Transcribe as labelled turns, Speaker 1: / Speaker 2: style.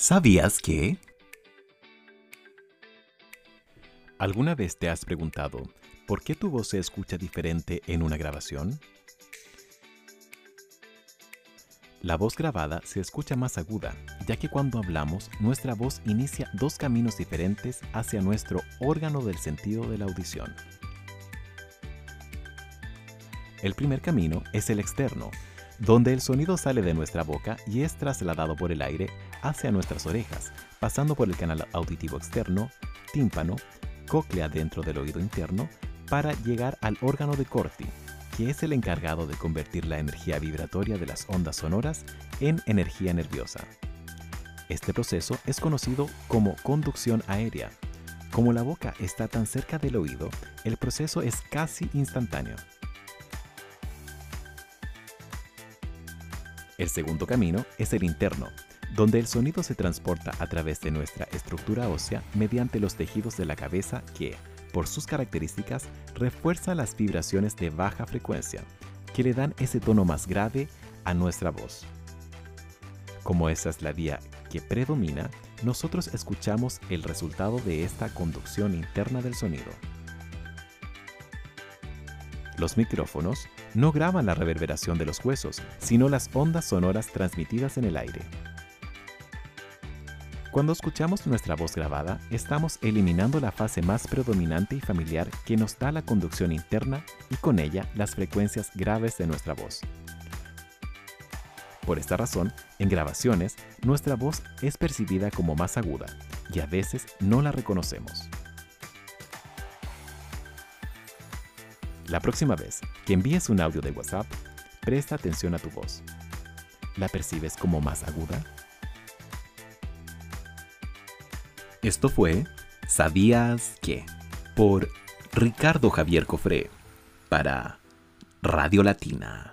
Speaker 1: ¿Sabías que?
Speaker 2: ¿Alguna vez te has preguntado por qué tu voz se escucha diferente en una grabación? La voz grabada se escucha más aguda, ya que cuando hablamos, nuestra voz inicia dos caminos diferentes hacia nuestro órgano del sentido de la audición. El primer camino es el externo, donde el sonido sale de nuestra boca y es trasladado por el aire hacia nuestras orejas, pasando por el canal auditivo externo, tímpano, cóclea dentro del oído interno, para llegar al órgano de Corti, que es el encargado de convertir la energía vibratoria de las ondas sonoras en energía nerviosa. Este proceso es conocido como conducción aérea. Como la boca está tan cerca del oído, el proceso es casi instantáneo. El segundo camino es el interno, donde el sonido se transporta a través de nuestra estructura ósea mediante los tejidos de la cabeza que, por sus características, refuerzan las vibraciones de baja frecuencia, que le dan ese tono más grave a nuestra voz. Como esa es la vía que predomina, nosotros escuchamos el resultado de esta conducción interna del sonido. Los micrófonos no graban la reverberación de los huesos, sino las ondas sonoras transmitidas en el aire. Cuando escuchamos nuestra voz grabada, estamos eliminando la fase más predominante y familiar que nos da la conducción interna y con ella las frecuencias graves de nuestra voz. Por esta razón, en grabaciones, nuestra voz es percibida como más aguda y a veces no la reconocemos. La próxima vez que envíes un audio de WhatsApp, presta atención a tu voz. ¿La percibes como más aguda?
Speaker 1: Esto fue ¿Sabías que? por Ricardo Javier Cofré para Radio Latina.